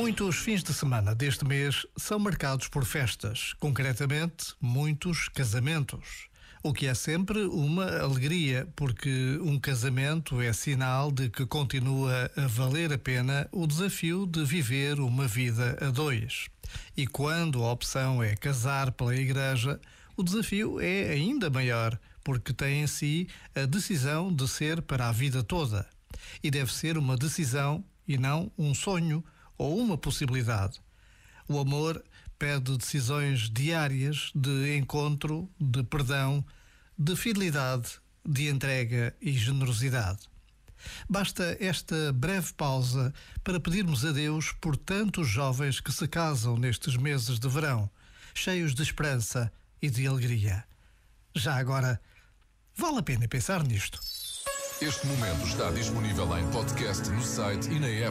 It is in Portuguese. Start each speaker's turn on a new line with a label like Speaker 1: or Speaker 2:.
Speaker 1: Muitos fins de semana deste mês são marcados por festas, concretamente, muitos casamentos. O que é sempre uma alegria, porque um casamento é sinal de que continua a valer a pena o desafio de viver uma vida a dois. E quando a opção é casar pela igreja, o desafio é ainda maior, porque tem em si a decisão de ser para a vida toda. E deve ser uma decisão e não um sonho ou uma possibilidade. O amor pede decisões diárias de encontro, de perdão, de fidelidade, de entrega e generosidade. Basta esta breve pausa para pedirmos a Deus por tantos jovens que se casam nestes meses de verão, cheios de esperança e de alegria. Já agora, vale a pena pensar nisto.
Speaker 2: Este momento está disponível em podcast no site e na app.